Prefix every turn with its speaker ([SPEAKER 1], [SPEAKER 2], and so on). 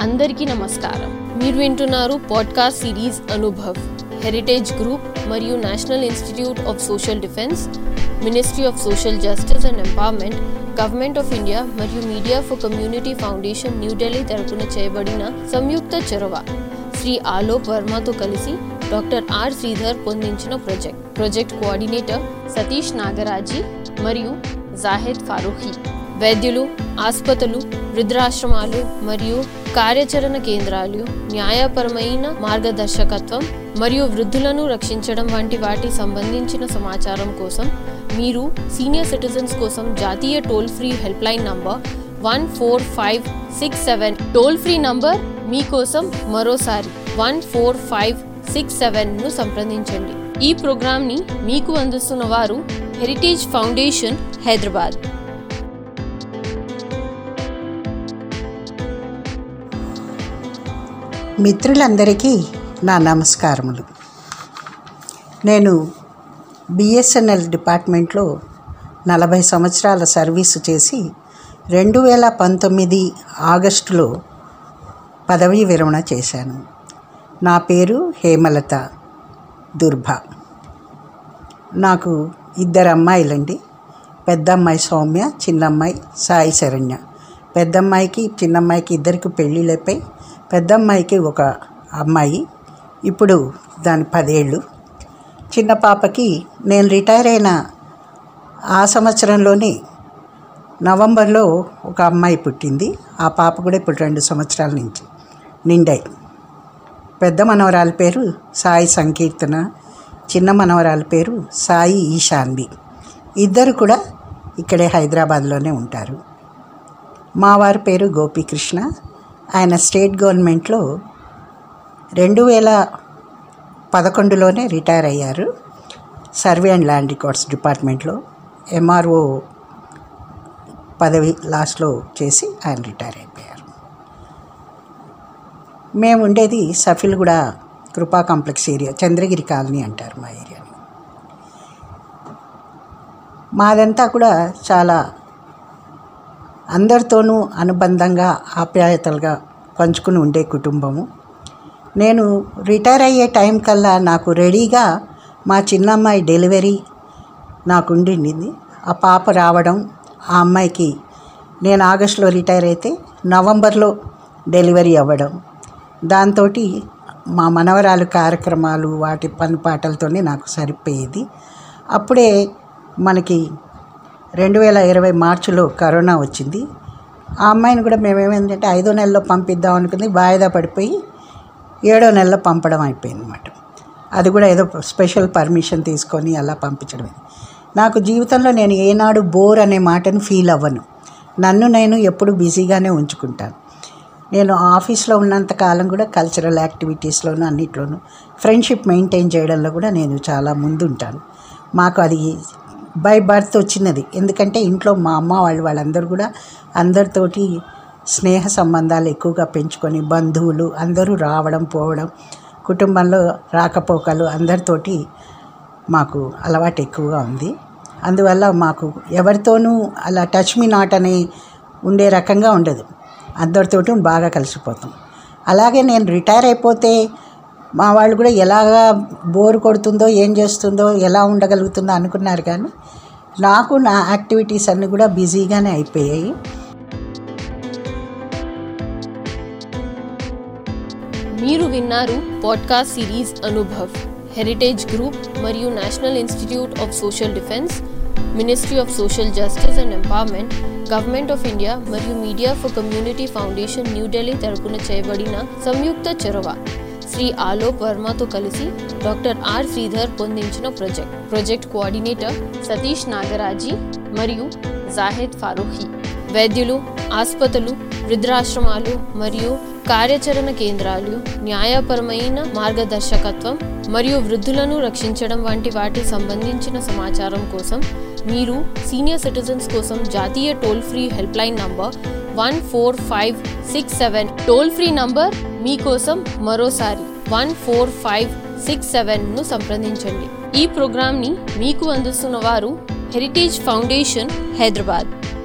[SPEAKER 1] అందరికీ నమస్కారం. మీరు వింటున్నారు podcast series Anubhav heritage group మరియు national institute of social defence ministry of social justice and empowerment government of India మరియు media for community foundation New Delhi తరపున చేయబడిన సంయుక్త చొరవ. శ్రీ ఆలోక్ వర్మతో కలిసి doctor R Sridhar పొందించిన project. Project coordinator Satish Nagaraji మరియు జాహెద్ ఫారూఖీ వైద్యులు ఆసుపత్రులు వృద్ధాశ్రమాలు మరియు కార్యాచరణ కేంద్రాలు న్యాయపరమైన మార్గదర్శకత్వం మరియు వృద్ధులను రక్షించడం వంటి వాటి సంబంధించిన సమాచారం కోసం మీరు సీనియర్ సిటిజన్స్ కోసం జాతీయ toll free help line number one four five six seven toll free number మీకోసం మరోసారి వన్ ఫోర్ ఫైవ్ సిక్స్ సెవెన్ను సంప్రదించండి. ఈ ప్రోగ్రామ్ని మీకు అందిస్తున్న వారు హెరిటేజ్ ఫౌండేషన్ హైదరాబాద్
[SPEAKER 2] మిత్రులందరికీ నా నమస్కారములు. నేను బిఎస్ఎన్ఎల్ డిపార్ట్మెంట్లో నలభై సంవత్సరాల సర్వీసు చేసి రెండు వేల పంతొమ్మిది ఆగస్టులో పదవీ విరమణ చేశాను. నా పేరు హేమలత దుర్భ. నాకు ఇద్దరు అమ్మాయిలండి. పెద్ద అమ్మాయి సౌమ్య చిన్నమ్మాయి సాయి శరణ్య. పెద్దమ్మాయికి చిన్నమ్మాయికి ఇద్దరికి పెళ్ళిళ్ళపై పెద్దమ్మాయికి ఒక అమ్మాయి. ఇప్పుడు దాని పదేళ్ళు. చిన్న పాపకి నేను రిటైర్ అయిన ఆ సంవత్సరంలోనే నవంబర్లో ఒక అమ్మాయి పుట్టింది. ఆ పాప కూడా ఇప్పుడు రెండు సంవత్సరాల నుంచి నిండాయి పెద్ద మనవరాలి పేరు సాయి సంకీర్తన. చిన్న మనవరాలి పేరు సాయి ఈశాన్వి. ఇద్దరు కూడా ఇక్కడే హైదరాబాద్లోనే ఉంటారు. మా వారి పేరు గోపీకృష్ణ. ఆయన స్టేట్ గవర్నమెంట్లో రెండు వేల పదకొండులోనే రిటైర్ అయ్యారు. సర్వే అండ్ ల్యాండ్ రికార్డ్స్ డిపార్ట్మెంట్లో ఎంఆర్ఓ పదవి లాస్ట్లో చేసి ఆయన రిటైర్ అయిపోయారు. మేము ఉండేది సఫిల్గూడ కృపా కాంప్లెక్స్ ఏరియా చంద్రగిరి కాలనీ అంటారు మా ఏరియాని. మాదంతా కూడా చాలా అందరితోనూ అనుబంధంగా ఆప్యాయతలుగా పంచుకుని ఉండే కుటుంబము. నేను రిటైర్ అయ్యే టైం కల్లా నాకు రెడీగా మా చిన్నమ్మాయి డెలివరీ నాకు ఉండింది ఆ పాప రావడం ఆ అమ్మాయికి నేను ఆగస్టులో రిటైర్ అయితే నవంబర్లో డెలివరీ అవ్వడం. దాంతో మా మనవరాలు కార్యక్రమాలు వాటి పని పాటలతోనే నాకు సరిపోయేది. అప్పుడే మనకి రెండు వేల ఇరవై మార్చిలో కరోనా వచ్చింది. ఆ అమ్మాయిని కూడా మేమేమైందంటే ఐదో నెలలో పంపిద్దాం అనుకుంది వాయిదా పడిపోయి ఏడో నెలలో పంపడం అయిపోయింది అనమాట అది కూడా ఏదో స్పెషల్ పర్మిషన్ తీసుకొని అలా పంపించడం నాకు జీవితంలో నేను ఏనాడు బోర్ అనే మాటను ఫీల్ అవ్వను. నన్ను నేను ఎప్పుడు బిజీగానే ఉంచుకుంటాను. నేను ఆఫీస్లో ఉన్నంత కాలం కూడా కల్చరల్ యాక్టివిటీస్లోనూ అన్నిట్లోనూ ఫ్రెండ్షిప్ మెయింటైన్ చేయడంలో కూడా నేను చాలా ముందుంటాను. మాకు అది బై బర్త్ వచ్చినది. ఎందుకంటే ఇంట్లో మా అమ్మ వాళ్ళు వాళ్ళందరూ కూడా అందరితోటి స్నేహ సంబంధాలు ఎక్కువగా పెంచుకొని బంధువులు అందరూ రావడం పోవడం కుటుంబంలో రాకపోకలు అందరితోటి మాకు అలవాటు ఎక్కువగా ఉంది. అందువల్ల మాకు ఎవరితోనూ అలా టచ్ మీ నాట్ అని ఉండే రకంగా ఉండదు. అందరితోటి బాగా కలిసిపోతాం. అలాగే నేను రిటైర్ అయిపోతే మా వాళ్ళు కూడా ఎలాగా బోర్ కొడుతుందో ఏం చేస్తుందో ఎలా ఉండగలుగుతుందో అనుకున్నారు కానీ నాకు నా యాక్టివిటీస్ అన్నీ కూడా బిజీగానే అయిపోయాయి.
[SPEAKER 1] మీరు విన్నారు podcast series Anubhav heritage group మరియు national institute of social defence ministry of social justice and empowerment government of India మరియు media for community foundation New Delhi తరపున చేయబడిన సంయుక్త చొరవ. శ్రీ ఆలోక్ వర్మతో కలిసి doctor R Sridhar పొందించిన project. Project coordinator Satish Nagaraji మరియు జాహెద్ ఫారూఖీ. వైద్యులు ఆసుపత్రులు వృద్ధాశ్రమాలు మరియు కార్యాచరణ కేంద్రాలు న్యాయపరమైన మార్గదర్శకత్వం మరియు వృద్ధులను రక్షించడం వంటి వాటి సంబంధించిన సమాచారం కోసం మీరు సీనియర్ సిటిజన్స్ కోసం జాతీయ toll free helpline number one four five six seven toll free number మీకోసం మరోసారి వన్ ఫోర్ ఫైవ్ సిక్స్ సెవెన్ను సంప్రదించండి. ఈ ప్రోగ్రాంని మీకు అందిస్తున్న వారు హెరిటేజ్ ఫౌండేషన్ హైదరాబాద్